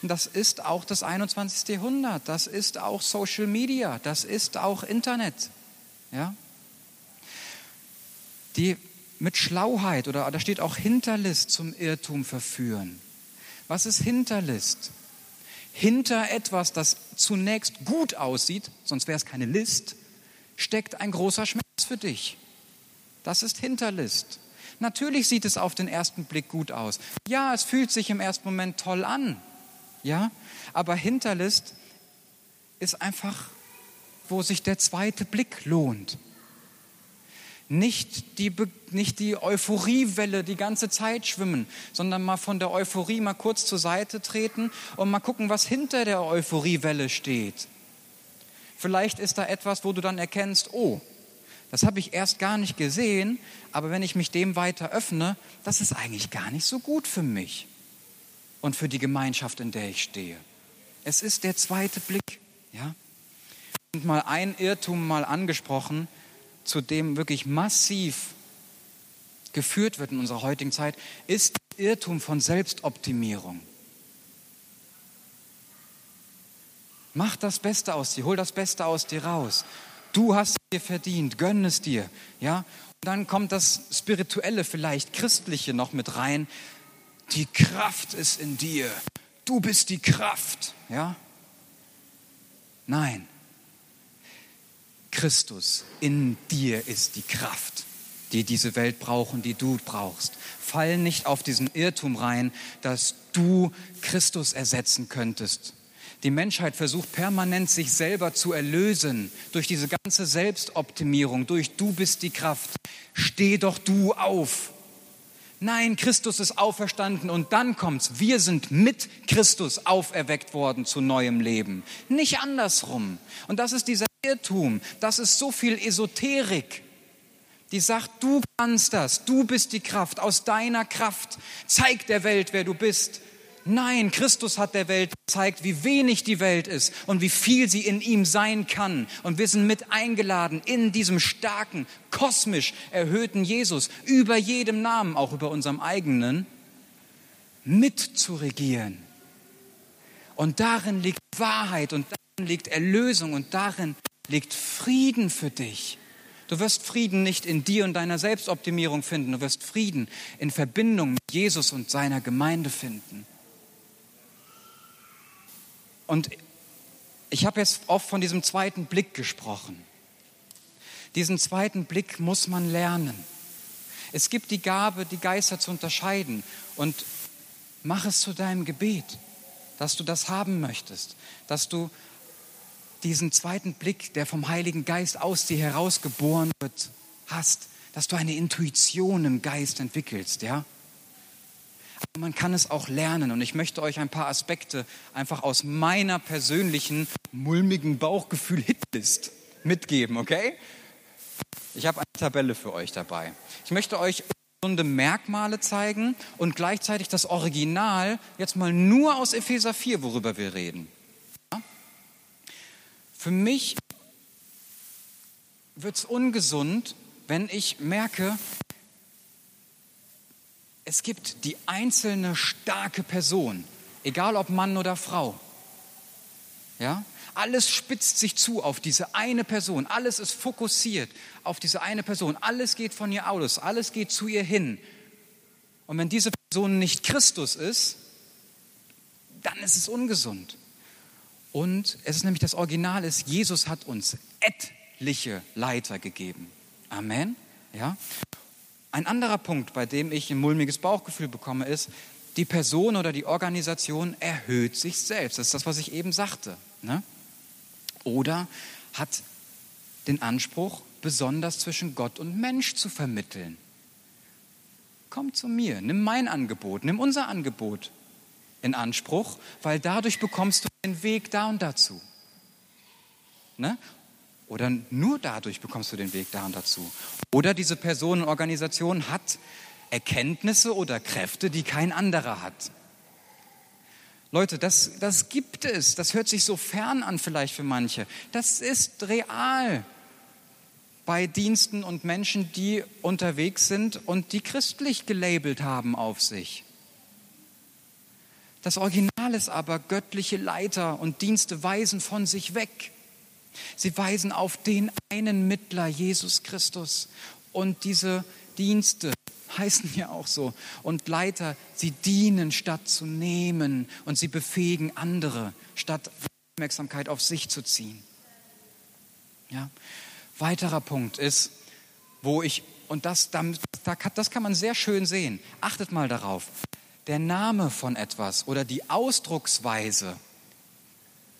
Und das ist auch das 21. Jahrhundert, das ist auch Social Media, das ist auch Internet. Ja? Die mit Schlauheit oder da steht auch Hinterlist zum Irrtum verführen. Was ist Hinterlist? Hinter etwas, das zunächst gut aussieht, sonst wäre es keine List, steckt ein großer Schmerz für dich. Das ist Hinterlist. Natürlich sieht es auf den ersten Blick gut aus. Ja, es fühlt sich im ersten Moment toll an. Ja, aber Hinterlist ist einfach, wo sich der zweite Blick lohnt. Nicht die, nicht die Euphoriewelle die ganze Zeit schwimmen, sondern mal von der Euphorie mal kurz zur Seite treten und mal gucken, was hinter der Euphoriewelle steht. Vielleicht ist da etwas, wo du dann erkennst, oh, das habe ich erst gar nicht gesehen, aber wenn ich mich dem weiter öffne, das ist eigentlich gar nicht so gut für mich und für die Gemeinschaft, in der ich stehe. Es ist der zweite Blick, ja. Und mal ein Irrtum mal angesprochen, zu dem wirklich massiv geführt wird in unserer heutigen Zeit, ist Irrtum von Selbstoptimierung. Mach das Beste aus dir, hol das Beste aus dir raus. Du hast es dir verdient, gönn es dir, ja. Und dann kommt das Spirituelle, vielleicht Christliche noch mit rein. Die Kraft ist in dir. Du bist die Kraft, ja. Nein, Christus in dir ist die Kraft, die diese Welt braucht und die du brauchst. Fall nicht auf diesen Irrtum rein, dass du Christus ersetzen könntest. Die Menschheit versucht permanent, sich selber zu erlösen durch diese ganze Selbstoptimierung, durch du bist die Kraft. Steh doch du auf. Nein, Christus ist auferstanden und dann kommt's. Wir sind mit Christus auferweckt worden zu neuem Leben. Nicht andersrum. Und das ist dieser Irrtum. Das ist so viel Esoterik. Die sagt, du kannst das. Du bist die Kraft. Aus deiner Kraft. Zeig der Welt, wer du bist. Nein, Christus hat der Welt gezeigt, wie wenig die Welt ist und wie viel sie in ihm sein kann. Und wir sind mit eingeladen in diesem starken, kosmisch erhöhten Jesus, über jedem Namen, auch über unserem eigenen, mitzuregieren. Und darin liegt Wahrheit und darin liegt Erlösung und darin liegt Frieden für dich. Du wirst Frieden nicht in dir und deiner Selbstoptimierung finden, du wirst Frieden in Verbindung mit Jesus und seiner Gemeinde finden. Und ich habe jetzt oft von diesem zweiten Blick gesprochen. Diesen zweiten Blick muss man lernen. Es gibt die Gabe, die Geister zu unterscheiden. Und mach es zu deinem Gebet, dass du das haben möchtest, dass du diesen zweiten Blick, der vom Heiligen Geist aus dir herausgeboren wird, hast, dass du eine Intuition im Geist entwickelst, ja? man kann es auch lernen. Und ich möchte euch ein paar Aspekte einfach aus meiner persönlichen mulmigen Bauchgefühl-Hitlist mitgeben, okay? Ich habe eine Tabelle für euch dabei. Ich möchte euch gesunde Merkmale zeigen und gleichzeitig das Original jetzt mal nur aus Epheser 4, worüber wir reden. Für mich wird es ungesund, wenn ich merke, es gibt die einzelne starke Person, egal ob Mann oder Frau. Ja? Alles spitzt sich zu auf diese eine Person. Alles ist fokussiert auf diese eine Person. Alles geht von ihr aus. Alles geht zu ihr hin. Und wenn diese Person nicht Christus ist, dann ist es ungesund. Und es ist nämlich das Original ist, Jesus hat uns etliche Leiter gegeben. Amen. Ja? Ein anderer Punkt, bei dem ich ein mulmiges Bauchgefühl bekomme, ist, die Person oder die Organisation erhöht sich selbst. Das ist das, was ich eben sagte. Ne? Oder hat den Anspruch, besonders zwischen Gott und Mensch zu vermitteln. Komm zu mir, nimm mein Angebot, nimm unser Angebot in Anspruch, weil dadurch bekommst du den Weg da und dazu. Ne? Oder nur dadurch bekommst du den Weg da und dazu. Oder diese Personenorganisation hat Erkenntnisse oder Kräfte, die kein anderer hat. Leute, das, das gibt es. Das hört sich so fern an vielleicht für manche. Das ist real bei Diensten und Menschen, die unterwegs sind und die christlich gelabelt haben auf sich. Das Original ist aber, göttliche Leiter und Dienste weisen von sich weg. Sie weisen auf den einen Mittler, Jesus Christus. Und diese Dienste heißen ja auch so. Und Leiter, sie dienen statt zu nehmen und sie befähigen andere, statt Aufmerksamkeit auf sich zu ziehen. Ja. Weiterer Punkt ist, wo ich und das, das kann man sehr schön sehen. Achtet mal darauf. Der Name von etwas oder die Ausdrucksweise,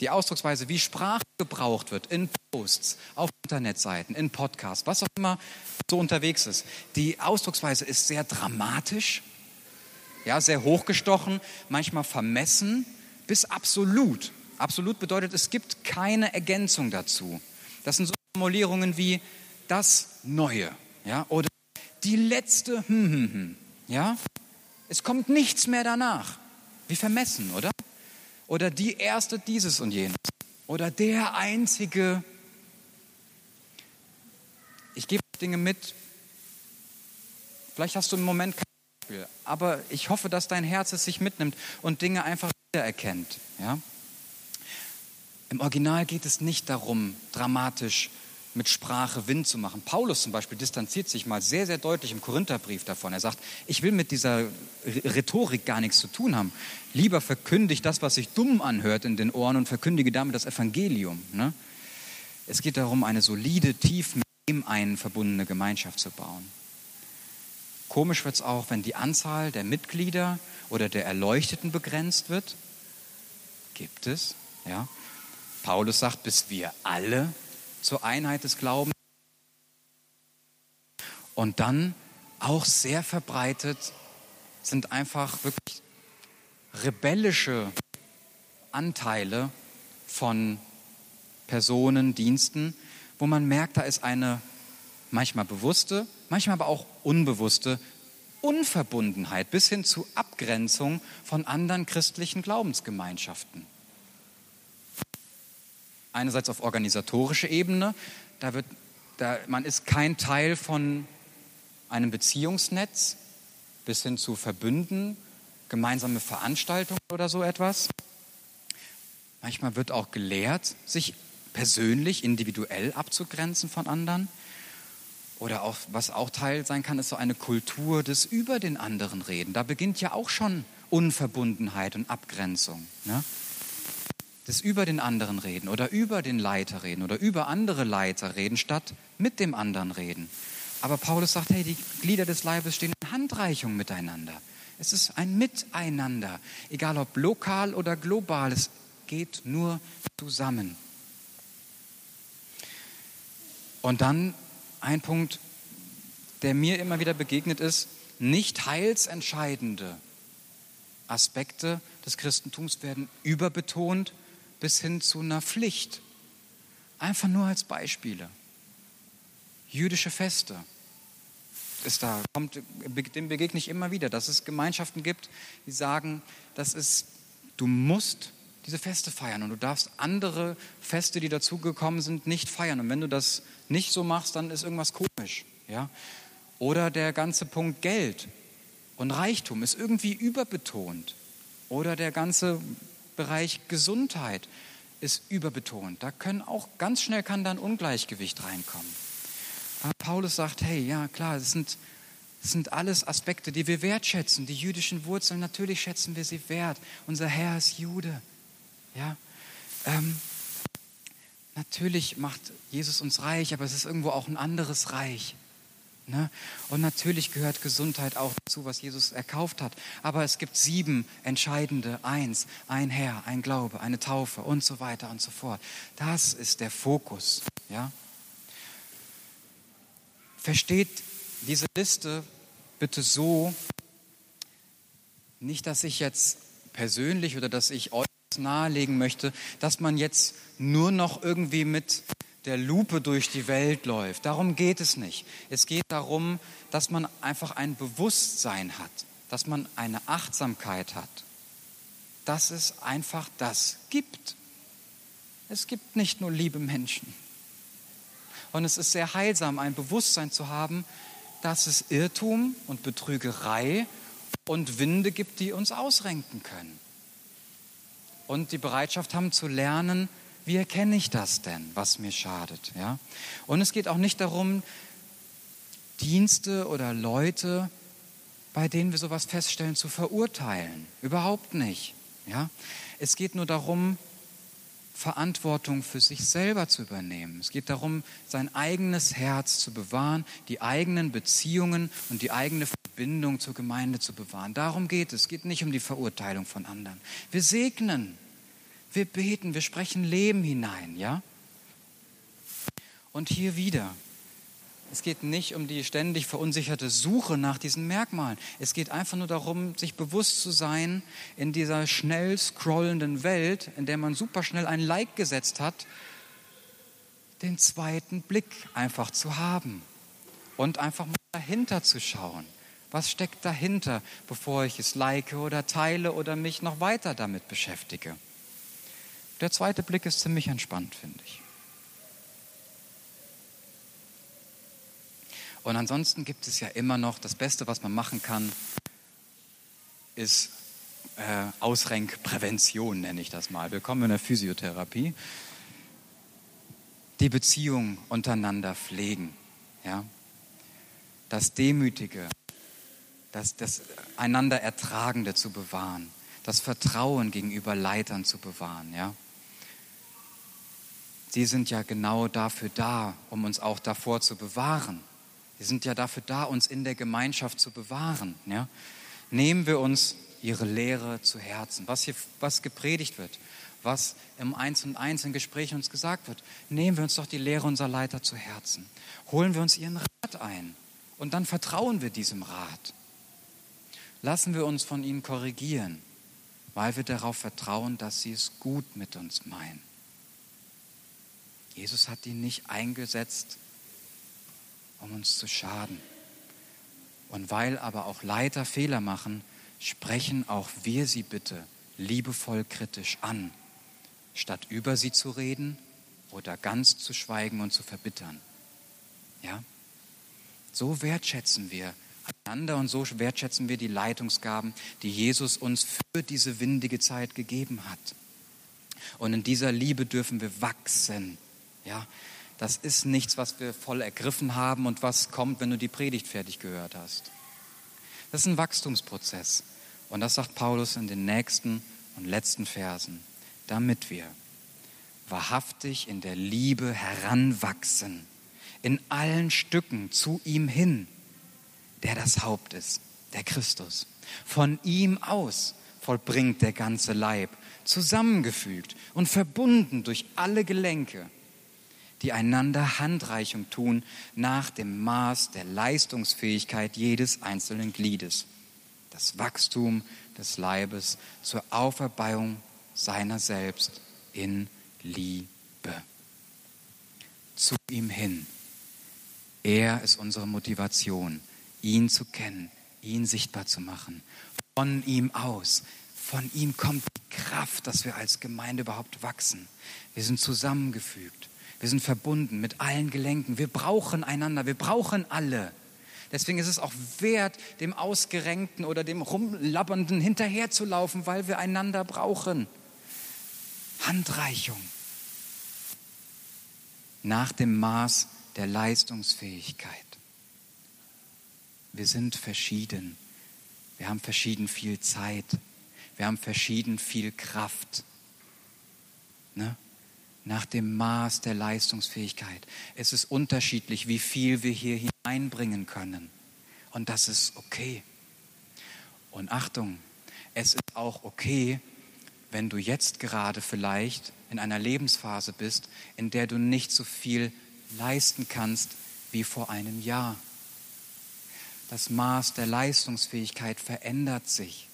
die Ausdrucksweise, wie Sprache gebraucht wird in Posts, auf Internetseiten, in Podcasts, was auch immer so unterwegs ist. Die Ausdrucksweise ist sehr dramatisch, ja, sehr hochgestochen, manchmal vermessen bis absolut. Absolut bedeutet, es gibt keine Ergänzung dazu. Das sind so Formulierungen wie das Neue, ja, oder die letzte, hm, hm, hm, ja. Es kommt nichts mehr danach. Wie vermessen, oder? Oder die erste dieses und jenes. Oder der einzige. Ich gebe Dinge mit. Vielleicht hast du im Moment kein Beispiel, aber ich hoffe, dass dein Herz es sich mitnimmt und Dinge einfach wiedererkennt. Ja? Im Original geht es nicht darum, dramatisch mit Sprache Wind zu machen. Paulus zum Beispiel distanziert sich mal sehr, sehr deutlich im Korintherbrief davon. Er sagt, ich will mit dieser Rhetorik gar nichts zu tun haben. Lieber verkündige das, was sich dumm anhört in den Ohren und verkündige damit das Evangelium. Ne? Es geht darum, eine solide, tief mit ihm einen verbundene Gemeinschaft zu bauen. Komisch wird es auch, wenn die Anzahl der Mitglieder oder der Erleuchteten begrenzt wird. Gibt es, ja. Paulus sagt, bis wir alle zur Einheit des Glaubens. Und dann auch sehr verbreitet sind einfach wirklich rebellische Anteile von Personen, Diensten, wo man merkt, da ist eine manchmal bewusste, manchmal aber auch unbewusste Unverbundenheit bis hin zu Abgrenzung von anderen christlichen Glaubensgemeinschaften einerseits auf organisatorischer Ebene, da wird, da, man ist kein Teil von einem Beziehungsnetz bis hin zu Verbünden, gemeinsame Veranstaltungen oder so etwas. Manchmal wird auch gelehrt, sich persönlich, individuell abzugrenzen von anderen. Oder auch, was auch Teil sein kann, ist so eine Kultur des über den anderen reden. Da beginnt ja auch schon Unverbundenheit und Abgrenzung. Ne? Des über den anderen reden oder über den Leiter reden oder über andere Leiter reden, statt mit dem anderen reden. Aber Paulus sagt, hey, die Glieder des Leibes stehen in Handreichung miteinander. Es ist ein Miteinander, egal ob lokal oder global, es geht nur zusammen. Und dann ein Punkt, der mir immer wieder begegnet ist, nicht heilsentscheidende Aspekte des Christentums werden überbetont bis hin zu einer Pflicht. Einfach nur als Beispiele. Jüdische Feste ist da, kommt, dem begegne ich immer wieder, dass es Gemeinschaften gibt, die sagen, das ist, du musst diese Feste feiern und du darfst andere Feste, die dazugekommen sind, nicht feiern. Und wenn du das nicht so machst, dann ist irgendwas komisch. Ja? Oder der ganze Punkt Geld und Reichtum ist irgendwie überbetont. Oder der ganze Bereich Gesundheit ist überbetont. Da können auch ganz schnell kann dann Ungleichgewicht reinkommen. Aber Paulus sagt, hey, ja klar, das sind, das sind alles Aspekte, die wir wertschätzen. Die jüdischen Wurzeln, natürlich schätzen wir sie wert. Unser Herr ist Jude. Ja, ähm, natürlich macht Jesus uns reich, aber es ist irgendwo auch ein anderes Reich. Ne? Und natürlich gehört Gesundheit auch dazu, was Jesus erkauft hat. Aber es gibt sieben entscheidende Eins, ein Herr, ein Glaube, eine Taufe und so weiter und so fort. Das ist der Fokus. Ja? Versteht diese Liste bitte so, nicht, dass ich jetzt persönlich oder dass ich euch nahelegen möchte, dass man jetzt nur noch irgendwie mit der Lupe durch die Welt läuft. Darum geht es nicht. Es geht darum, dass man einfach ein Bewusstsein hat, dass man eine Achtsamkeit hat, dass es einfach das gibt. Es gibt nicht nur liebe Menschen. Und es ist sehr heilsam, ein Bewusstsein zu haben, dass es Irrtum und Betrügerei und Winde gibt, die uns ausrenken können. Und die Bereitschaft haben zu lernen, wie erkenne ich das denn, was mir schadet? Ja? Und es geht auch nicht darum, Dienste oder Leute, bei denen wir sowas feststellen, zu verurteilen. Überhaupt nicht. Ja? Es geht nur darum, Verantwortung für sich selber zu übernehmen. Es geht darum, sein eigenes Herz zu bewahren, die eigenen Beziehungen und die eigene Verbindung zur Gemeinde zu bewahren. Darum geht es. Es geht nicht um die Verurteilung von anderen. Wir segnen, wir beten, wir sprechen Leben hinein, ja? Und hier wieder, es geht nicht um die ständig verunsicherte Suche nach diesen Merkmalen. Es geht einfach nur darum, sich bewusst zu sein in dieser schnell scrollenden Welt, in der man super schnell ein Like gesetzt hat, den zweiten Blick einfach zu haben und einfach mal dahinter zu schauen. Was steckt dahinter, bevor ich es like oder teile oder mich noch weiter damit beschäftige? Der zweite Blick ist ziemlich entspannt, finde ich. Und ansonsten gibt es ja immer noch, das Beste, was man machen kann, ist äh, Ausrenkprävention, nenne ich das mal. Willkommen in der Physiotherapie. Die Beziehung untereinander pflegen. Ja? Das Demütige, das, das einander Ertragende zu bewahren. Das Vertrauen gegenüber Leitern zu bewahren. Ja? Sie sind ja genau dafür da, um uns auch davor zu bewahren wir sind ja dafür da, uns in der Gemeinschaft zu bewahren. Ja? Nehmen wir uns ihre Lehre zu Herzen, was hier was gepredigt wird, was im Eins und Eins in Gesprächen uns gesagt wird. Nehmen wir uns doch die Lehre unserer Leiter zu Herzen. Holen wir uns ihren Rat ein und dann vertrauen wir diesem Rat. Lassen wir uns von ihnen korrigieren, weil wir darauf vertrauen, dass sie es gut mit uns meinen. Jesus hat ihn nicht eingesetzt, um uns zu schaden. Und weil aber auch Leiter Fehler machen, sprechen auch wir sie bitte liebevoll kritisch an, statt über sie zu reden oder ganz zu schweigen und zu verbittern. Ja? So wertschätzen wir einander und so wertschätzen wir die Leitungsgaben, die Jesus uns für diese windige Zeit gegeben hat. Und in dieser Liebe dürfen wir wachsen. Ja, das ist nichts, was wir voll ergriffen haben und was kommt, wenn du die Predigt fertig gehört hast. Das ist ein Wachstumsprozess. Und das sagt Paulus in den nächsten und letzten Versen, damit wir wahrhaftig in der Liebe heranwachsen, in allen Stücken zu ihm hin, der das Haupt ist, der Christus. Von ihm aus vollbringt der ganze Leib, zusammengefügt und verbunden durch alle Gelenke die einander Handreichung tun nach dem Maß der Leistungsfähigkeit jedes einzelnen Gliedes. Das Wachstum des Leibes zur Auferbauung seiner selbst in Liebe. Zu ihm hin. Er ist unsere Motivation, ihn zu kennen, ihn sichtbar zu machen. Von ihm aus, von ihm kommt die Kraft, dass wir als Gemeinde überhaupt wachsen. Wir sind zusammengefügt. Wir sind verbunden mit allen Gelenken. Wir brauchen einander. Wir brauchen alle. Deswegen ist es auch wert, dem Ausgerenkten oder dem Rumlabbernden hinterherzulaufen, weil wir einander brauchen. Handreichung. Nach dem Maß der Leistungsfähigkeit. Wir sind verschieden. Wir haben verschieden viel Zeit. Wir haben verschieden viel Kraft. Ne? Nach dem Maß der Leistungsfähigkeit. Es ist unterschiedlich, wie viel wir hier hineinbringen können. Und das ist okay. Und Achtung, es ist auch okay, wenn du jetzt gerade vielleicht in einer Lebensphase bist, in der du nicht so viel leisten kannst wie vor einem Jahr. Das Maß der Leistungsfähigkeit verändert sich.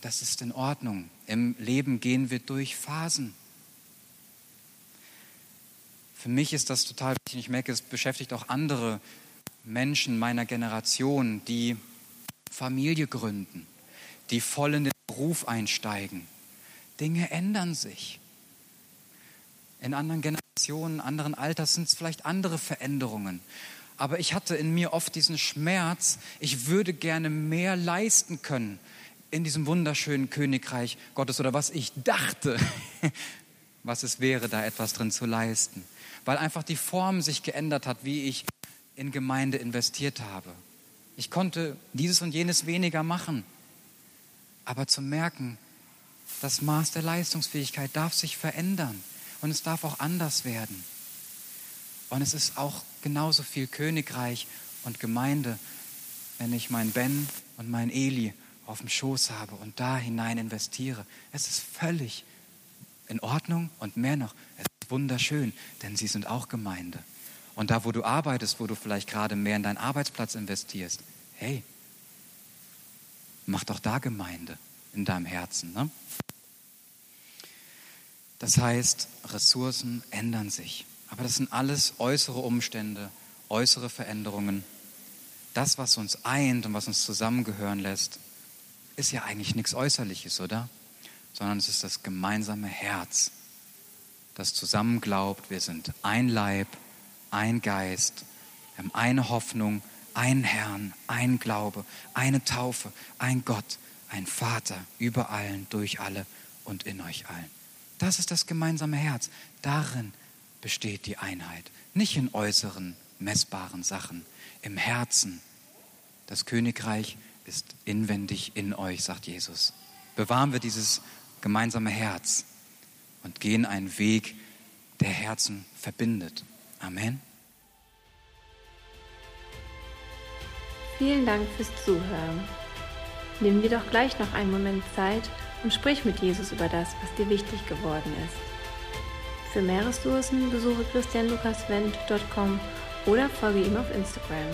Das ist in Ordnung. Im Leben gehen wir durch Phasen. Für mich ist das total wichtig. Ich merke, es beschäftigt auch andere Menschen meiner Generation, die Familie gründen, die voll in den Beruf einsteigen. Dinge ändern sich. In anderen Generationen, anderen Alters sind es vielleicht andere Veränderungen. Aber ich hatte in mir oft diesen Schmerz, ich würde gerne mehr leisten können in diesem wunderschönen Königreich Gottes oder was ich dachte, was es wäre, da etwas drin zu leisten weil einfach die Form sich geändert hat, wie ich in Gemeinde investiert habe. Ich konnte dieses und jenes weniger machen. Aber zu merken, Das Maß der Leistungsfähigkeit darf sich verändern und es darf auch anders werden. Und es ist auch genauso viel Königreich und Gemeinde, wenn ich mein Ben und mein Eli auf dem Schoß habe und da hinein investiere. Es ist völlig in Ordnung und mehr noch, es wunderschön, denn sie sind auch Gemeinde. Und da, wo du arbeitest, wo du vielleicht gerade mehr in deinen Arbeitsplatz investierst, hey, mach doch da Gemeinde in deinem Herzen. Ne? Das heißt, Ressourcen ändern sich. Aber das sind alles äußere Umstände, äußere Veränderungen. Das, was uns eint und was uns zusammengehören lässt, ist ja eigentlich nichts Äußerliches, oder? Sondern es ist das gemeinsame Herz, das zusammen glaubt, wir sind ein Leib, ein Geist, wir haben eine Hoffnung, einen Herrn, ein Glaube, eine Taufe, ein Gott, ein Vater über allen, durch alle und in euch allen. Das ist das gemeinsame Herz. Darin besteht die Einheit. Nicht in äußeren, messbaren Sachen, im Herzen. Das Königreich ist inwendig in euch, sagt Jesus. Bewahren wir dieses gemeinsame Herz und gehen einen Weg, der Herzen verbindet. Amen. Vielen Dank fürs Zuhören. Nimm dir doch gleich noch einen Moment Zeit und sprich mit Jesus über das, was dir wichtig geworden ist. Für mehr Ressourcen besuche christianlukaswendt.com oder folge ihm auf Instagram.